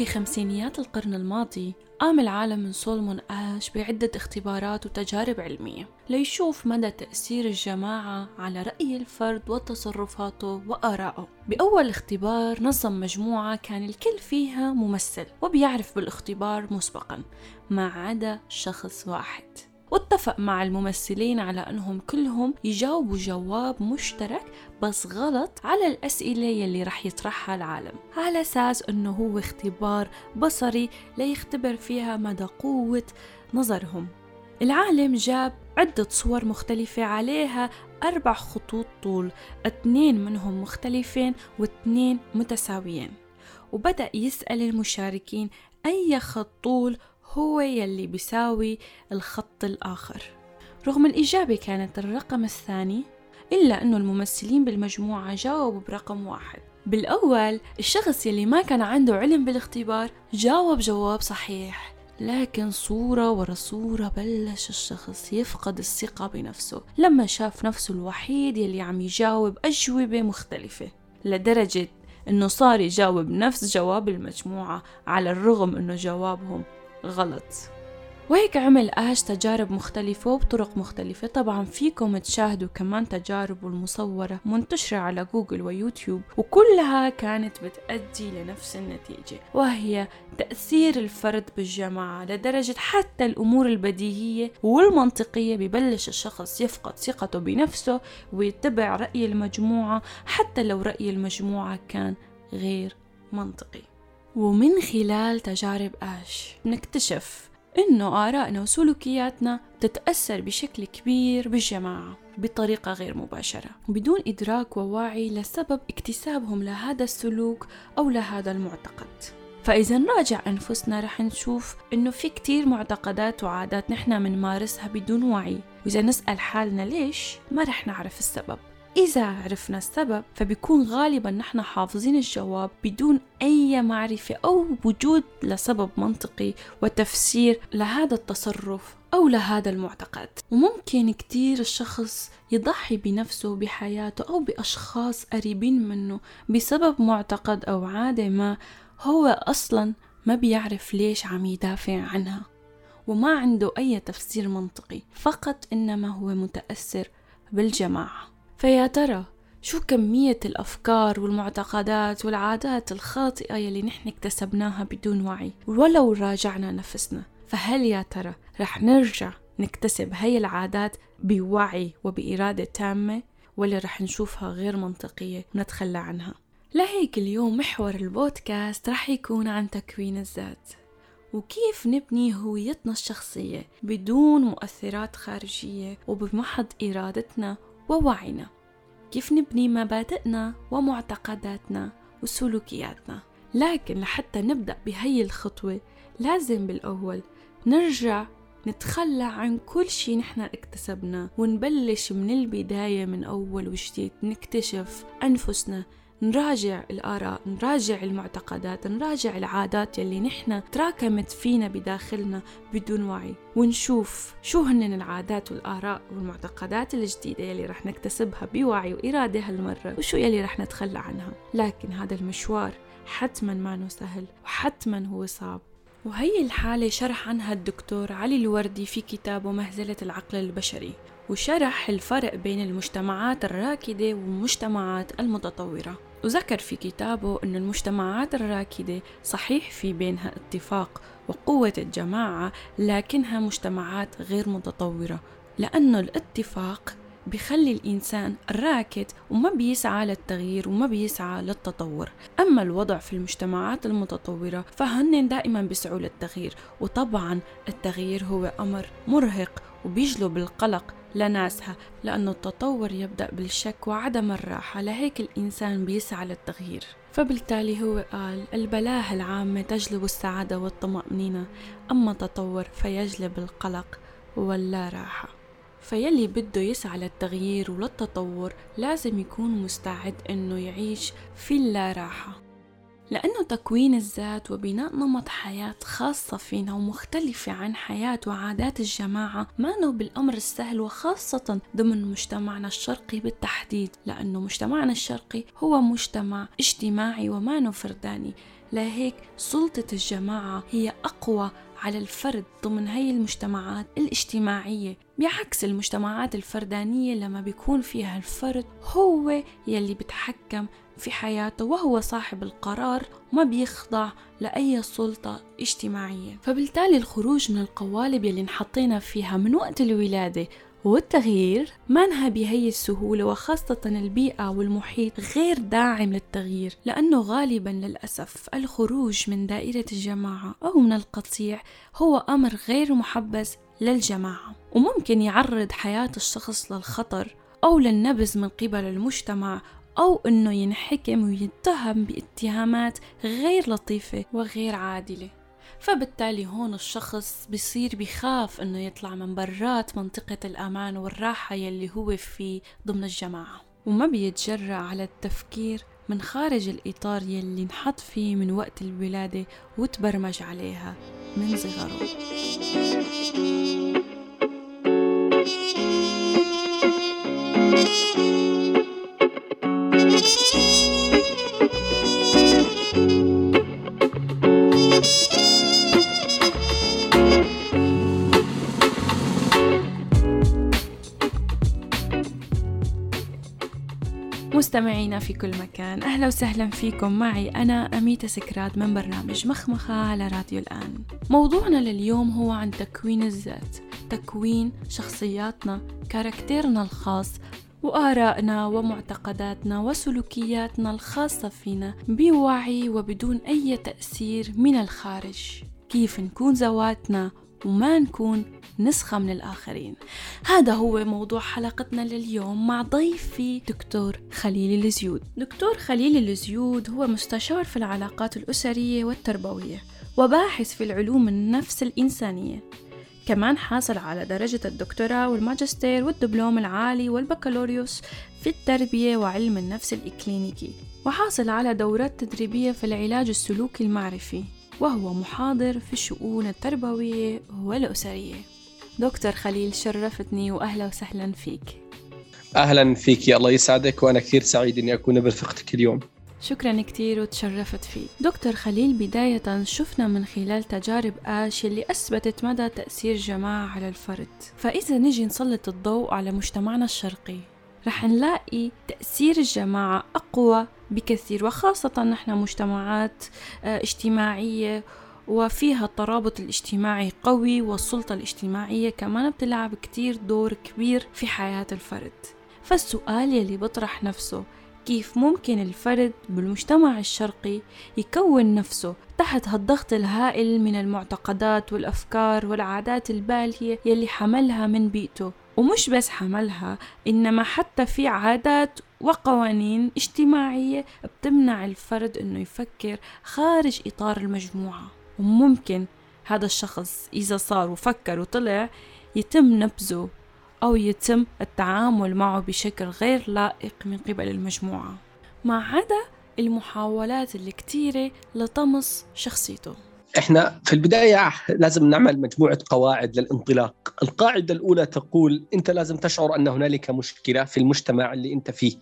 في خمسينيات القرن الماضي قام العالم من سولمون آش بعدة اختبارات وتجارب علمية ليشوف مدى تأثير الجماعة على رأي الفرد وتصرفاته وآرائه بأول اختبار نظم مجموعة كان الكل فيها ممثل وبيعرف بالاختبار مسبقا ما عدا شخص واحد. واتفق مع الممثلين على أنهم كلهم يجاوبوا جواب مشترك بس غلط على الأسئلة يلي رح يطرحها العالم. على أساس أنه هو اختبار بصري ليختبر فيها مدى قوة نظرهم. العالم جاب عدة صور مختلفة عليها أربع خطوط طول اثنين منهم مختلفين واثنين متساويين. وبدأ يسأل المشاركين أي خط طول هو يلي بيساوي الخط الآخر. رغم الإجابة كانت الرقم الثاني إلا أنه الممثلين بالمجموعة جاوبوا برقم واحد. بالأول الشخص يلي ما كان عنده علم بالاختبار جاوب جواب صحيح لكن صورة ورا صورة بلش الشخص يفقد الثقة بنفسه لما شاف نفسه الوحيد يلي عم يجاوب أجوبة مختلفة. لدرجة إنه صار يجاوب نفس جواب المجموعة على الرغم إنه جوابهم غلط. وهيك عمل آش تجارب مختلفة وبطرق مختلفة. طبعا فيكم تشاهدوا كمان تجاربه المصورة منتشرة على جوجل ويوتيوب وكلها كانت بتأدي لنفس النتيجة وهي تأثير الفرد بالجماعة لدرجة حتى الأمور البديهية والمنطقية. ببلش الشخص يفقد ثقته بنفسه ويتبع رأي المجموعة حتى لو رأي المجموعة كان غير منطقي. ومن خلال تجارب آش نكتشف إنه آرائنا وسلوكياتنا تتأثر بشكل كبير بالجماعة بطريقة غير مباشرة وبدون إدراك ووعي لسبب اكتسابهم لهذا السلوك أو لهذا المعتقد. فإذا نراجع أنفسنا رح نشوف إنه في كتير معتقدات وعادات نحن منمارسها بدون وعي. وإذا نسأل حالنا ليش ما رح نعرف السبب. إذا عرفنا السبب فبيكون غالبا نحن حافظين الجواب بدون أي معرفة أو وجود لسبب منطقي وتفسير لهذا التصرف أو لهذا المعتقد. وممكن كتير الشخص يضحي بنفسه بحياته أو بأشخاص قريبين منه بسبب معتقد أو عادة ما هو أصلا ما بيعرف ليش عم يدافع عنها. وما عنده أي تفسير منطقي فقط إنما هو متأثر بالجماعة. فيا ترى شو كمية الأفكار والمعتقدات والعادات الخاطئة يلي نحن اكتسبناها بدون وعي؟ ولو راجعنا نفسنا فهل يا ترى رح نرجع نكتسب هاي العادات بوعي وبإرادة تامة؟ ولا رح نشوفها غير منطقية ونتخلى عنها؟ لهيك اليوم محور البودكاست رح يكون عن تكوين الذات وكيف نبني هويتنا الشخصية بدون مؤثرات خارجية وبمحض إرادتنا ووعينا. كيف نبني مبادئنا ومعتقداتنا وسلوكياتنا؟ لكن لحتى نبدأ بهي الخطوة لازم بالأول نرجع نتخلى عن كل شي نحن اكتسبناه ونبلش من البداية من أول وجديد نكتشف أنفسنا نراجع الآراء نراجع المعتقدات نراجع العادات يلي نحن تراكمت فينا بداخلنا بدون وعي. ونشوف شو هن العادات والآراء والمعتقدات الجديدة يلي رح نكتسبها بوعي وإرادة هالمرة وشو يلي رح نتخلى عنها. لكن هذا المشوار حتما ما سهل وحتما هو صعب. وهي الحالة شرح عنها الدكتور علي الوردي في كتابه مهزلة العقل البشري وشرح الفرق بين المجتمعات الراكدة والمجتمعات المتطورة. وذكر في كتابه أن المجتمعات الراكدة صحيح في بينها اتفاق وقوة الجماعة لكنها مجتمعات غير متطورة لأنه الاتفاق بخلي الإنسان راكد وما بيسعى للتغيير وما بيسعى للتطور. أما الوضع في المجتمعات المتطورة فهن دائما بيسعوا للتغيير وطبعا التغيير هو أمر مرهق وبيجلب القلق لناسها لأنه التطور يبدأ بالشك وعدم الراحة لهيك الإنسان بيسعى للتغيير. فبالتالي هو قال البلاهة العامة تجلب السعادة والطمأنينة. أما التطور فيجلب القلق واللا راحة. فيلي بده يسعى للتغيير وللتطور لازم يكون مستعد إنه يعيش في اللا راحة. لأنه تكوين الذات وبناء نمط حياة خاصة فينا ومختلفة عن حياة وعادات الجماعة ما بالأمر السهل وخاصة ضمن مجتمعنا الشرقي بالتحديد لأنه مجتمعنا الشرقي هو مجتمع اجتماعي وما فرداني. لهيك سلطة الجماعة هي أقوى على الفرد ضمن هي المجتمعات الاجتماعية. بعكس المجتمعات الفردانية لما بيكون فيها الفرد هو يلي بتحكم في حياته وهو صاحب القرار ما بيخضع لأي سلطة اجتماعية. فبالتالي الخروج من القوالب يلي انحطينا فيها من وقت الولادة والتغيير ما انهى بهي السهولة وخاصة البيئة والمحيط غير داعم للتغيير لأنه غالبا للأسف الخروج من دائرة الجماعة أو من القطيع هو أمر غير محبذ للجماعة. وممكن يعرض حياة الشخص للخطر أو للنبذ من قبل المجتمع أو أنه ينحكم ويتهم باتهامات غير لطيفة وغير عادلة. فبالتالي هون الشخص بصير بخاف إنه يطلع من برات منطقة الأمان والراحة يلي هو فيه ضمن الجماعة. وما بيتجرأ على التفكير من خارج الإطار يلي انحط فيه من وقت الولادة وتبرمج عليها من صغره. مستمعينا في كل مكان أهلا وسهلا فيكم. معي أنا أميتة سكرات من برنامج مخمخة على راديو الآن. موضوعنا لليوم هو عن تكوين الذات تكوين شخصياتنا كاركتيرنا الخاص وآرائنا ومعتقداتنا وسلوكياتنا الخاصة فينا بوعي وبدون أي تأثير من الخارج. كيف نكون ذواتنا وما نكون نسخة من الآخرين. هذا هو موضوع حلقتنا لليوم مع ضيفي دكتور خليل الزيود. دكتور خليل الزيود هو مستشار في العلاقات الأسرية والتربوية وباحث في العلوم النفس الإنسانية. كمان حاصل على درجة الدكتوراه والماجستير والدبلوم العالي والبكالوريوس في التربية وعلم النفس الإكلينيكي. وحاصل على دورات تدريبية في العلاج السلوكي المعرفي. وهو محاضر في الشؤون التربوية والأسرية. دكتور خليل شرفتني وأهلا وسهلا فيك. أهلا فيك يا الله يسعدك وأنا كثير سعيد أني أكون برفقتك اليوم. شكرا كتير وتشرفت فيك. دكتور خليل بداية شفنا من خلال تجارب آش اللي أثبتت مدى تأثير الجماعة على الفرد. فإذا نجي نسلط الضوء على مجتمعنا الشرقي رح نلاقي تأثير الجماعة أقوى بكثير وخاصة نحن مجتمعات آه، اجتماعية وفيها الترابط الاجتماعي قوي والسلطة الاجتماعية كمان بتلعب كتير دور كبير في حياة الفرد. فالسؤال يلي بطرح نفسه كيف ممكن الفرد بالمجتمع الشرقي يكون نفسه تحت هالضغط الهائل من المعتقدات والأفكار والعادات البالية يلي حملها من بيئته؟ ومش بس حملها إنما حتى في عادات وقوانين اجتماعية بتمنع الفرد إنه يفكر خارج إطار المجموعة. وممكن هذا الشخص إذا صار وفكر وطلع يتم نبذه أو يتم التعامل معه بشكل غير لائق من قبل المجموعة. ما عدا المحاولات الكتيرة لطمس شخصيته. إحنا في البداية لازم نعمل مجموعة قواعد للانطلاق، القاعدة الأولى تقول أنت لازم تشعر أن هنالك مشكلة في المجتمع اللي أنت فيه،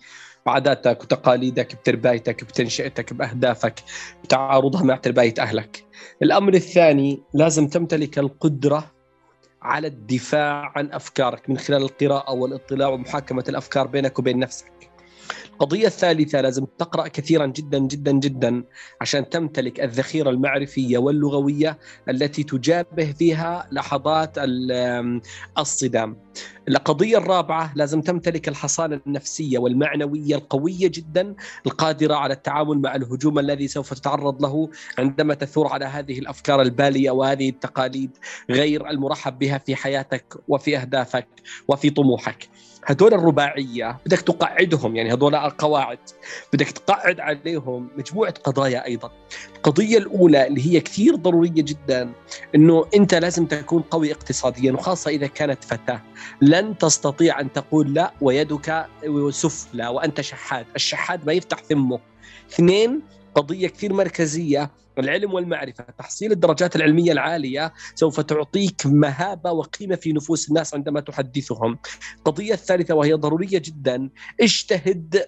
بعاداتك وتقاليدك بتربايتك بتنشئتك بأهدافك بتعارضها مع ترباية أهلك. الأمر الثاني لازم تمتلك القدرة على الدفاع عن أفكارك من خلال القراءة والإطلاع ومحاكمة الأفكار بينك وبين نفسك. القضية الثالثة لازم تقرأ كثيرا جدا جدا جدا عشان تمتلك الذخيرة المعرفية واللغوية التي تجابه فيها لحظات الصدام. القضية الرابعة لازم تمتلك الحصانة النفسية والمعنوية القوية جدا القادرة على التعامل مع الهجوم الذي سوف تتعرض له عندما تثور على هذه الأفكار البالية وهذه التقاليد غير المرحب بها في حياتك وفي أهدافك وفي طموحك. هدول الرباعية بدك تقعدهم يعني هدول القواعد. بدك تقعد عليهم مجموعة قضايا أيضا. القضية الأولى اللي هي كثير ضرورية جدا إنه أنت لازم تكون قوي اقتصاديا وخاصة إذا كانت فتاة. لن تستطيع أن تقول لا ويدك سفلى وأنت شحات. الشحات ما يفتح فمه اثنين قضية كثير مركزية. العلم والمعرفة تحصيل الدرجات العلمية العالية سوف تعطيك مهابة وقيمة في نفوس الناس عندما تحدثهم. القضية الثالثه وهي ضرورية جدا. اجتهد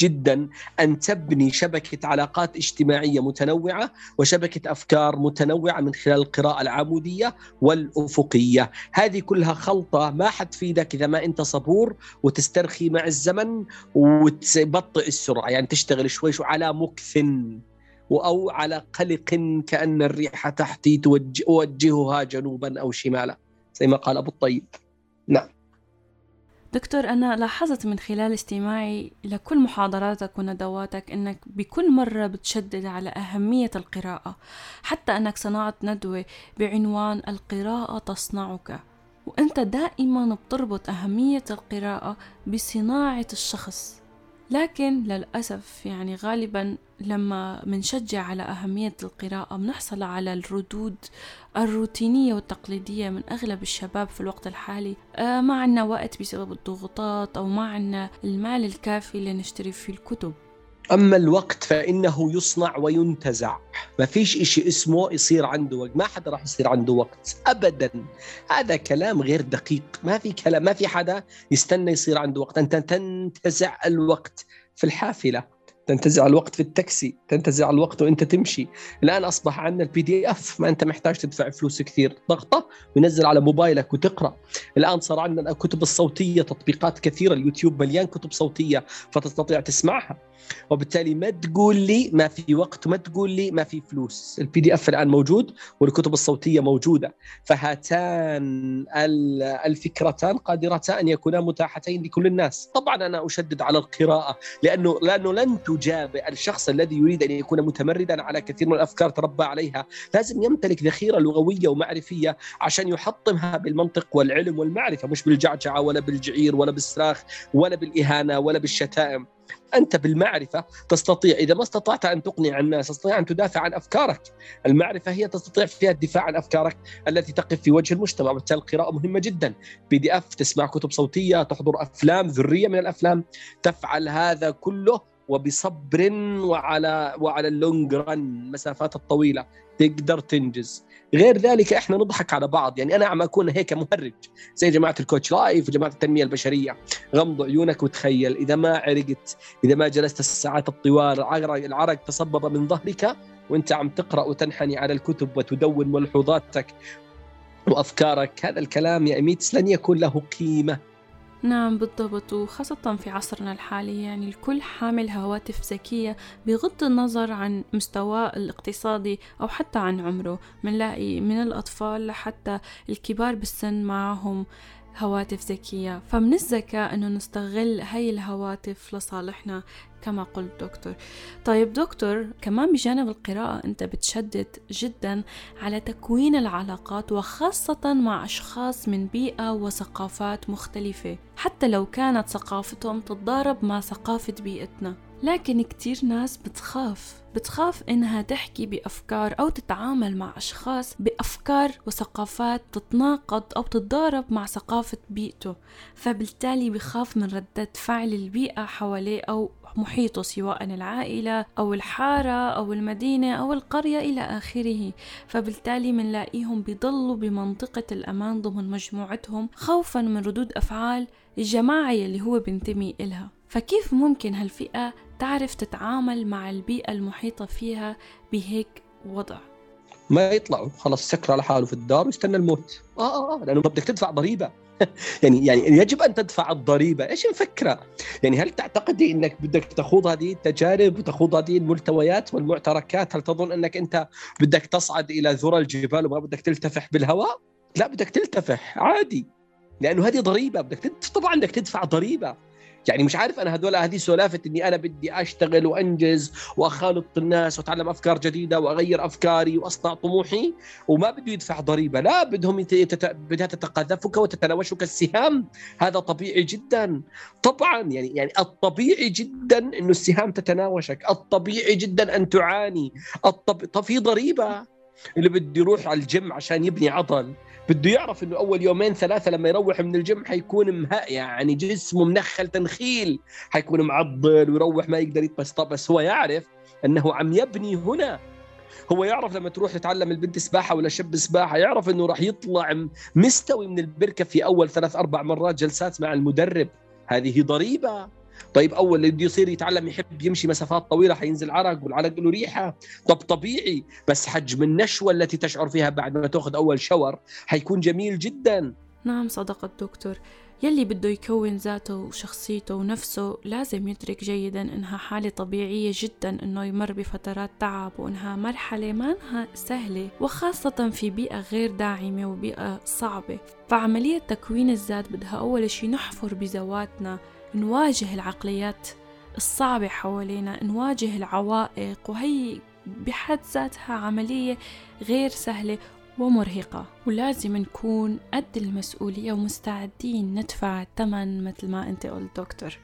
جدا أن تبني شبكة علاقات اجتماعية متنوعة وشبكة أفكار متنوعة من خلال القراءة العمودية والأفقية، هذه كلها خلطة ما حتفيدك إذا ما أنت صبور وتسترخي مع الزمن وتبطئ السرعة، يعني تشتغل شوي شوي على مكث. أو على قلق كأن الريح تحتي توجهها جنوبا أو شمالا، زي ما قال أبو الطيب. نعم. دكتور أنا لاحظت من خلال استماعي لكل محاضراتك وندواتك أنك بكل مرة بتشدد على أهمية القراءة حتى أنك صنعت ندوة بعنوان القراءة تصنعك وأنت دائما بتربط أهمية القراءة بصناعة الشخص لكن للأسف يعني غالبا لما منشجع على أهمية القراءة بنحصل على الردود الروتينية والتقليدية من أغلب الشباب في الوقت الحالي. آه ما عنا وقت بسبب الضغوطات أو ما عنا المال الكافي لنشتري فيه الكتب. أما الوقت فإنه يصنع وينتزع. ما فيش إشي اسمه يصير عنده وقت. ما حدا راح يصير عنده وقت. أبدا. هذا كلام غير دقيق. ما في كلام ما في حدا يستنى يصير عنده وقت. أنت تنتزع الوقت في الحافلة. تنتزع الوقت في التاكسي تنتزع الوقت وانت تمشي. الآن أصبح عندنا ال PDF ما أنت محتاج تدفع فلوس كثير. ضغطة وينزل على موبايلك وتقرأ. الآن صار عندنا الكتب الصوتية تطبيقات كثيرة اليوتيوب مليان كتب صوتية فتستطيع تسمعها. وبالتالي ما تقول لي ما في وقت وما تقول لي ما في فلوس. ال PDF الآن موجود والكتب الصوتية موجودة. فهاتان الفكرتان قادرتان أن يكونا متاحتين لكل الناس. طبعا أنا أشدد على القراءة لأنه لأنه لن تجابه الشخص الذي يريد أن يكون متمردا على كثير من الأفكار تربى عليها لازم يمتلك ذخيرة لغوية ومعرفية عشان يحطمها بالمنطق والعلم والمعرفة مش بالجعجعة ولا بالجعير ولا بالصراخ ولا بالإهانة ولا بالشتائم. أنت بالمعرفة تستطيع إذا ما استطعت أن تقنع الناس تستطيع أن تدافع عن أفكارك. المعرفة هي تستطيع فيها الدفاع عن أفكارك التي تقف في وجه المجتمع وبالتالي القراءة مهمة جدا. PDF تسمع كتب صوتية تحضر أفلام ذرية من الأفلام تفعل هذا كله وبصبر وعلى وعلى ال long run المسافات الطويلة. تقدر تنجز. غير ذلك إحنا نضحك على بعض. يعني أنا عم أكون هيك مهرج. زي جماعة ال coach life وجماعه التنمية البشرية. غمض عيونك وتخيل. إذا ما عرقت إذا ما جلست الساعات الطوال العرق, العرق تصبب من ظهرك وأنت عم تقرأ وتنحني على الكتب وتدون ملحوظاتك وأفكارك. هذا الكلام يا إميتس لن يكون له قيمة. نعم بالضبط. وخاصة في عصرنا الحالي يعني الكل حامل هواتف ذكية بغض النظر عن مستواه الاقتصادي أو حتى عن عمره. منلاقي من الأطفال لحتى الكبار بالسن معهم. هواتف ذكية. فمن الذكاء أنه نستغل هاي الهواتف لصالحنا كما قلت دكتور. طيب دكتور كمان بجانب القراءة أنت بتشدد جدا على تكوين العلاقات وخاصة مع أشخاص من بيئة وثقافات مختلفة حتى لو كانت ثقافتهم تتضارب مع ثقافة بيئتنا. لكن كتير ناس بتخاف. بتخاف إنها تحكي بأفكار أو تتعامل مع أشخاص بأفكار وثقافات تتناقض أو تتضارب مع ثقافة بيئته. فبالتالي بخاف من ردة فعل البيئة حواليه أو محيطه سواء العائلة أو الحارة أو المدينة أو القرية إلى آخره. فبالتالي منلاقيهم بيضلوا بمنطقة الأمان ضمن مجموعتهم خوفا من ردود أفعال الجماعة اللي هو بينتمي إلها. فكيف ممكن هالفئة تعرف تتعامل مع البيئة المحيطة فيها بهيك وضع. ما يطلعوا. خلص سكر على حاله في الدار ويستنى الموت. آه آه, آه لأنه بدك تدفع ضريبة. يعني يعني يجب أن تدفع الضريبة، إيش الفكرة؟ يعني هل تعتقدي إنك بدك تخوض هذه التجارب وتخوض هذه الملتويات والمعتركات؟ هل تظن أنك أنت بدك تصعد إلى ذرى الجبال وما بدك تلتفح بالهواء؟ لا بدك تلتفح. عادي. لأنه هذه ضريبة. بدك طبعا بدك تدفع ضريبة. يعني مش عارف أنا هذول هذه سلافه إني أنا بدي أشتغل وأنجز وأخالط الناس وأتعلم أفكار جديدة وأغير أفكاري وأصنع طموحي وما بده يدفع ضريبة لا بدهم يتت... بدها تتقاذفك وتتناوشك السهام. هذا طبيعي جدا. طبعا يعني يعني الطبيعي جدا إنه السهام تتناوشك. الطبيعي جدا أن تعاني. الطب... طب في ضريبة. اللي بده يروح على الجيم عشان يبني عضل. بده يعرف إنه أول يومين ثلاثة لما يروح من الجيم حيكون مه... يعني جسمه منخل تنخيل. حيكون معضل ويروح ما يقدر يتبسط. بس هو يعرف إنه عم يبني هنا. هو يعرف لما تروح تتعلم البنت سباحة ولا شب سباحة يعرف إنه راح يطلع مستوي من البركة في أول ثلاث أربع مرات جلسات مع المدرب. هذه ضريبة. طيب أول اللي بده يصير يتعلم يحب يمشي مسافات طويلة حينزل عرق والعرق له ريحة. طب طبيعي بس حجم النشوة التي تشعر فيها بعد ما تأخذ أول شاور حيكون جميل جدا. نعم صدق الدكتور. يلي بده يكون ذاته وشخصيته ونفسه لازم يدرك جيدا إنها حالة طبيعية جدا إنه يمر بفترات تعب وإنها مرحلة ما إنها سهلة وخاصة في بيئة غير داعمة وبيئة صعبة. فعملية تكوين الذات بدها أول شي نحفر بذواتنا نواجه العقليات الصعبة حوالينا نواجه العوائق وهي بحد ذاتها عملية غير سهلة ومرهقة. ولازم نكون قد المسؤولية ومستعدين ندفع الثمن مثل ما أنت قلت دكتور.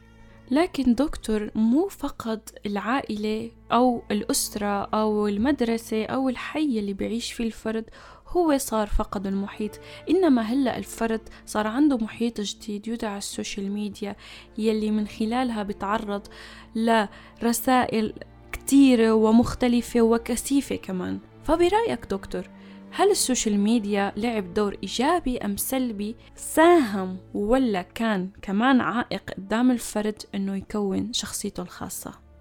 لكن دكتور مو فقط العائلة أو الأسرة أو المدرسة أو الحي اللي بيعيش فيه الفرد هو صار فقد المحيط. إنما هلأ الفرد صار عنده محيط جديد يدعى ال social media يلي من خلالها بتعرض لرسائل كتيرة ومختلفة وكثيفة كمان. فبرأيك دكتور هل ال social media لعب دور إيجابي أم سلبي؟ ساهم ولا كان كمان عائق قدام الفرد أنه يكون شخصيته الخاصة؟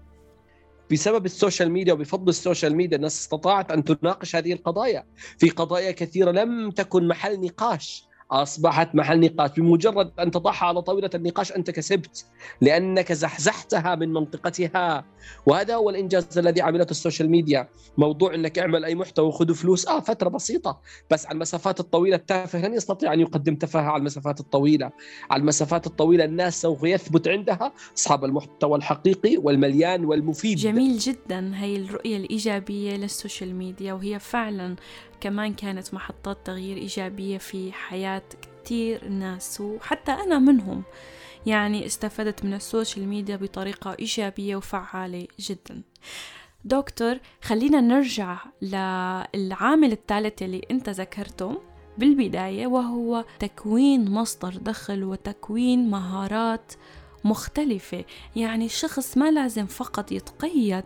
بسبب ال social media وبفضل ال social media الناس استطاعت أن تناقش هذه القضايا. في قضايا كثيرة لم تكن محل نقاش. أصبحت محل نقاش بمجرد أن تضعها على طاولة النقاش أنت كسبت لأنك زحزحتها من منطقتها. وهذا هو الإنجاز الذي عملته السوشيال ميديا. موضوع إنك اعمل أي محتوى وخذ فلوس آه فترة بسيطة. بس على المسافات الطويلة التافه لن يستطيع أن يقدم تفاهة على المسافات الطويلة. على المسافات الطويلة الناس سوف يثبت عندها أصحاب المحتوى الحقيقي والمليان والمفيد. جميل جدا. هي الرؤية الإيجابية للسوشيال ميديا وهي فعلا كمان كانت محطات تغيير إيجابية في حياة كتير ناس وحتى أنا منهم. يعني استفدت من السوشيال ميديا بطريقة إيجابية وفعالة جدا. دكتور خلينا نرجع للعامل الثالث اللي أنت ذكرته بالبداية وهو تكوين مصدر دخل وتكوين مهارات مختلفة. يعني الشخص ما لازم فقط يتقيد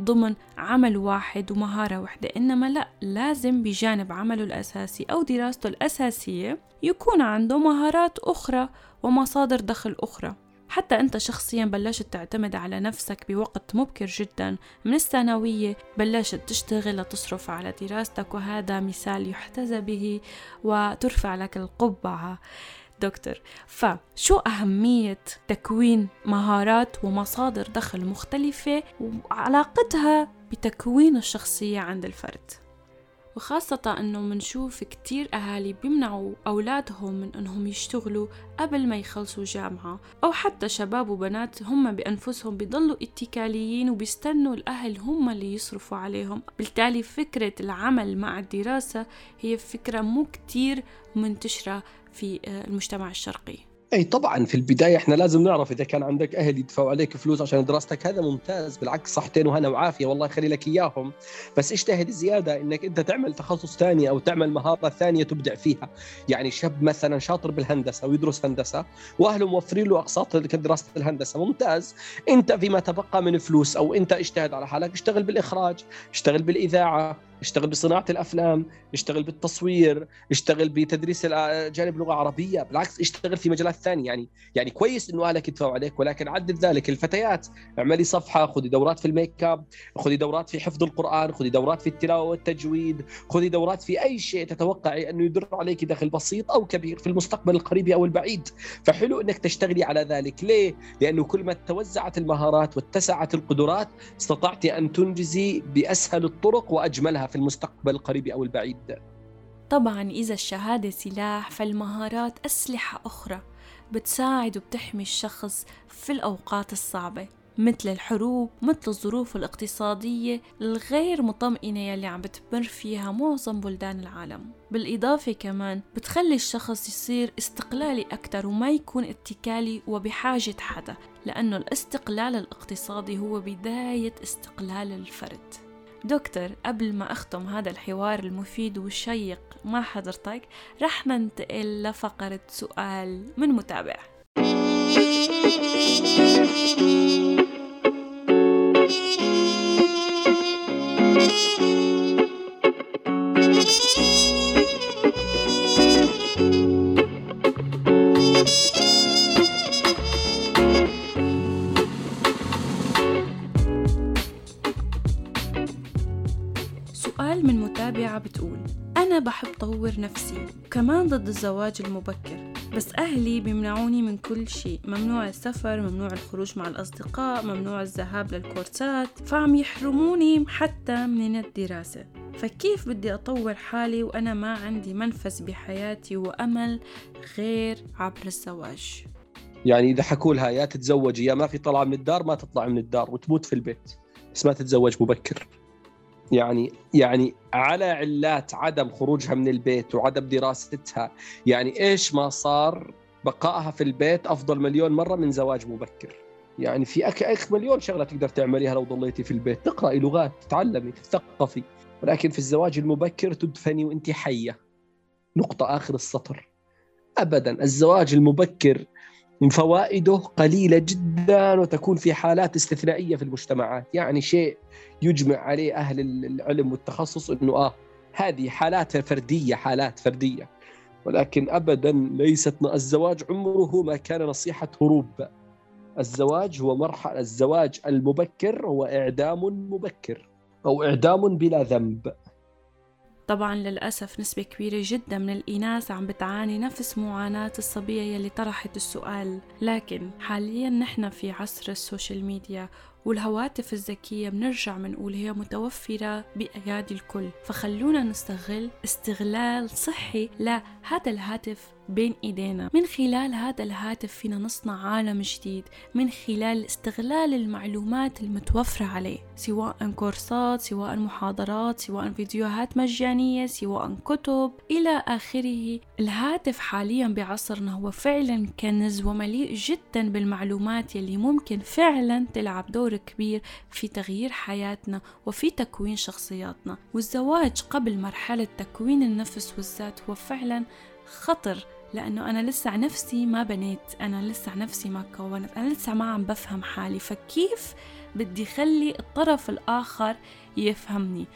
ضمن عمل واحد ومهارة واحدة إنما لا لازم بجانب عمله الأساسي أو دراسته الأساسية يكون عنده مهارات أخرى ومصادر دخل أخرى. حتى أنت شخصيا بلشت تعتمد على نفسك بوقت مبكر جدا من الثانوية بلشت تشتغل لتصرف على دراستك وهذا مثال يحتذى به وترفع لك القبعة. دكتور. فشو أهمية تكوين مهارات ومصادر دخل مختلفة وعلاقتها بتكوين الشخصية عند الفرد؟ وخاصة أنه منشوف كتير أهالي بيمنعوا أولادهم من أنهم يشتغلوا قبل ما يخلصوا جامعة أو حتى شباب وبنات هم بأنفسهم بيضلوا اتكاليين وبيستنوا الأهل هم اللي يصرفوا عليهم. بالتالي فكرة العمل مع الدراسة هي فكرة مو كتير منتشرة في آه، المجتمع الشرقي. أي طبعا في البداية إحنا لازم نعرف إذا كان عندك أهل يدفعوا عليك فلوس عشان دراستك هذا ممتاز بالعكس صحتين وهنا وعافية والله يخلي لك إياهم. بس اجتهد زيادة؟ إنك أنت تعمل تخصص ثاني أو تعمل مهارة ثانية تبدع فيها. يعني شاب مثلا شاطر بالهندسة ويدرس هندسة وأهله موفرين له أقساط دراسه الهندسة ممتاز. أنت فيما تبقى من فلوس أو أنت اجتهد على حالك اشتغل بالإخراج اشتغل بالإذاعة اشتغل بصناعة الأفلام اشتغل بالتصوير اشتغل بتدريس جانب لغة عربية بالعكس اشتغل في مجالات ثانية. يعني يعني كويس إنه اهلك يدفعوا عليك ولكن عدل ذلك. الفتيات اعملي صفحة خذي دورات في الميك اب خذي دورات في حفظ القرآن خذي دورات في التلاوة والتجويد خذي دورات في أي شيء تتوقعي أنه يدر عليك دخل بسيط أو كبير في المستقبل القريب أو البعيد. فحلو إنك تشتغلي على ذلك. ليه؟ لأنه كل ما توزعت المهارات واتسعت القدرات استطعت أن تنجزي بأسهل الطرق وأجملها. في المستقبل القريب أو البعيد. طبعا إذا الشهادة سلاح فالمهارات أسلحة أخرى بتساعد وبتحمي الشخص في الأوقات الصعبة مثل الحروب مثل الظروف الاقتصادية الغير مطمئنة يلي عم بتمر فيها معظم بلدان العالم. بالإضافة كمان بتخلي الشخص يصير استقلالي أكثر وما يكون اتكالي وبحاجة حدا لأنه الاستقلال الاقتصادي هو بداية استقلال الفرد. دكتور قبل ما أختم هذا الحوار المفيد والشيق مع حضرتك؟ رح ننتقل لفقرة سؤال من متابع. الزواج المبكر. بس أهلي بيمنعوني من كل شيء. ممنوع السفر ممنوع الخروج مع الأصدقاء ممنوع الذهاب للكورسات. فعم يحرموني حتى من الدراسة. فكيف بدي أطور حالي وأنا ما عندي منفذ بحياتي وأمل غير عبر الزواج؟ يعني إذا حكوا لها يا تتزوجي يا ما في طلعة من الدار ما تطلع من الدار وتموت في البيت. بس ما تتزوج مبكر. يعني يعني على علات عدم خروجها من البيت وعدم دراستها يعني إيش ما صار بقائها في البيت أفضل مليون مرة من زواج مبكر يعني في أك أك مليون شغلة تقدر تعمليها لو ضليتي في البيت. تقرأي لغات تتعلمي تثقفي. ولكن في الزواج المبكر تدفني وانت حية. نقطة آخر السطر. ابدا الزواج المبكر من فوائده قليلة جدا وتكون في حالات استثنائية في المجتمعات. يعني شيء يجمع عليه أهل العلم والتخصص إنه آه هذه حالات فردية حالات فردية. ولكن ابدا ليست الزواج عمره ما كان نصيحة هروب. الزواج هو مرحله الزواج المبكر هو إعدام مبكر أو إعدام بلا ذنب. طبعا للأسف نسبة كبيرة جدا من الإناث عم بتعاني نفس معاناة الصبية يلي طرحت السؤال. لكن حاليا نحن في عصر السوشيال ميديا والهواتف الذكية بنرجع بنقول هي متوفرة بأيادي الكل. فخلونا نستغل استغلال صحي لهذا الهاتف بين إيدينا. من خلال هذا الهاتف فينا نصنع عالم جديد. من خلال استغلال المعلومات المتوفرة عليه. سواء كورسات سواء محاضرات سواء فيديوهات مجانية سواء كتب. إلى آخره الهاتف حاليا بعصرنا هو فعلا كنز ومليء جدا بالمعلومات يلي ممكن فعلا تلعب دور كبير في تغيير حياتنا وفي تكوين شخصياتنا. والزواج قبل مرحلة تكوين النفس والذات هو فعلا خطر لأنه أنا لسه نفسي ما بنيت أنا لسه نفسي ما كونت أنا لسه ما عم بفهم حالي. فكيف بدي خلي الطرف الآخر يفهمني؟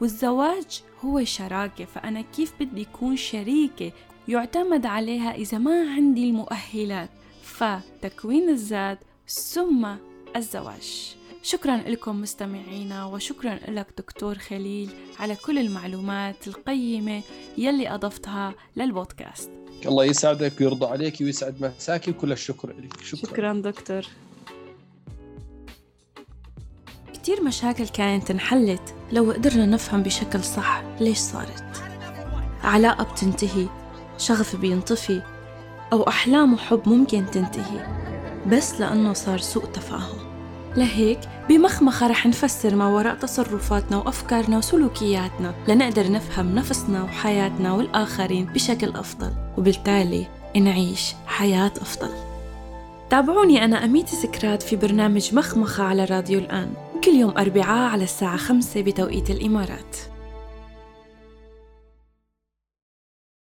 والزواج هو شراكة فأنا كيف بدي أكون شريكة يعتمد عليها إذا ما عندي المؤهلات؟ فتكوين الذات ثم الزواج. شكرا لكم مستمعينا وشكرا لك دكتور خليل على كل المعلومات القيمة يلي أضفتها للبودكاست. الله يسعدك ويرضى عليك ويسعد مساكي وكل الشكر لك. شكرا, شكرا دكتور. كتير مشاكل كانت انحلت لو قدرنا نفهم بشكل صح ليش صارت. علاقة بتنتهي شغف بينطفي أو أحلام وحب ممكن تنتهي بس لأنه صار سوء تفاهم. لهيك بمخمخة رح نفسر ما وراء تصرفاتنا وأفكارنا وسلوكياتنا لنقدر نفهم نفسنا وحياتنا والآخرين بشكل أفضل وبالتالي نعيش حياة أفضل. تابعوني أنا أميتي سكرات في برنامج مخمخة على راديو الآن كل يوم أربعاء على الساعة خمسة بتوقيت الإمارات.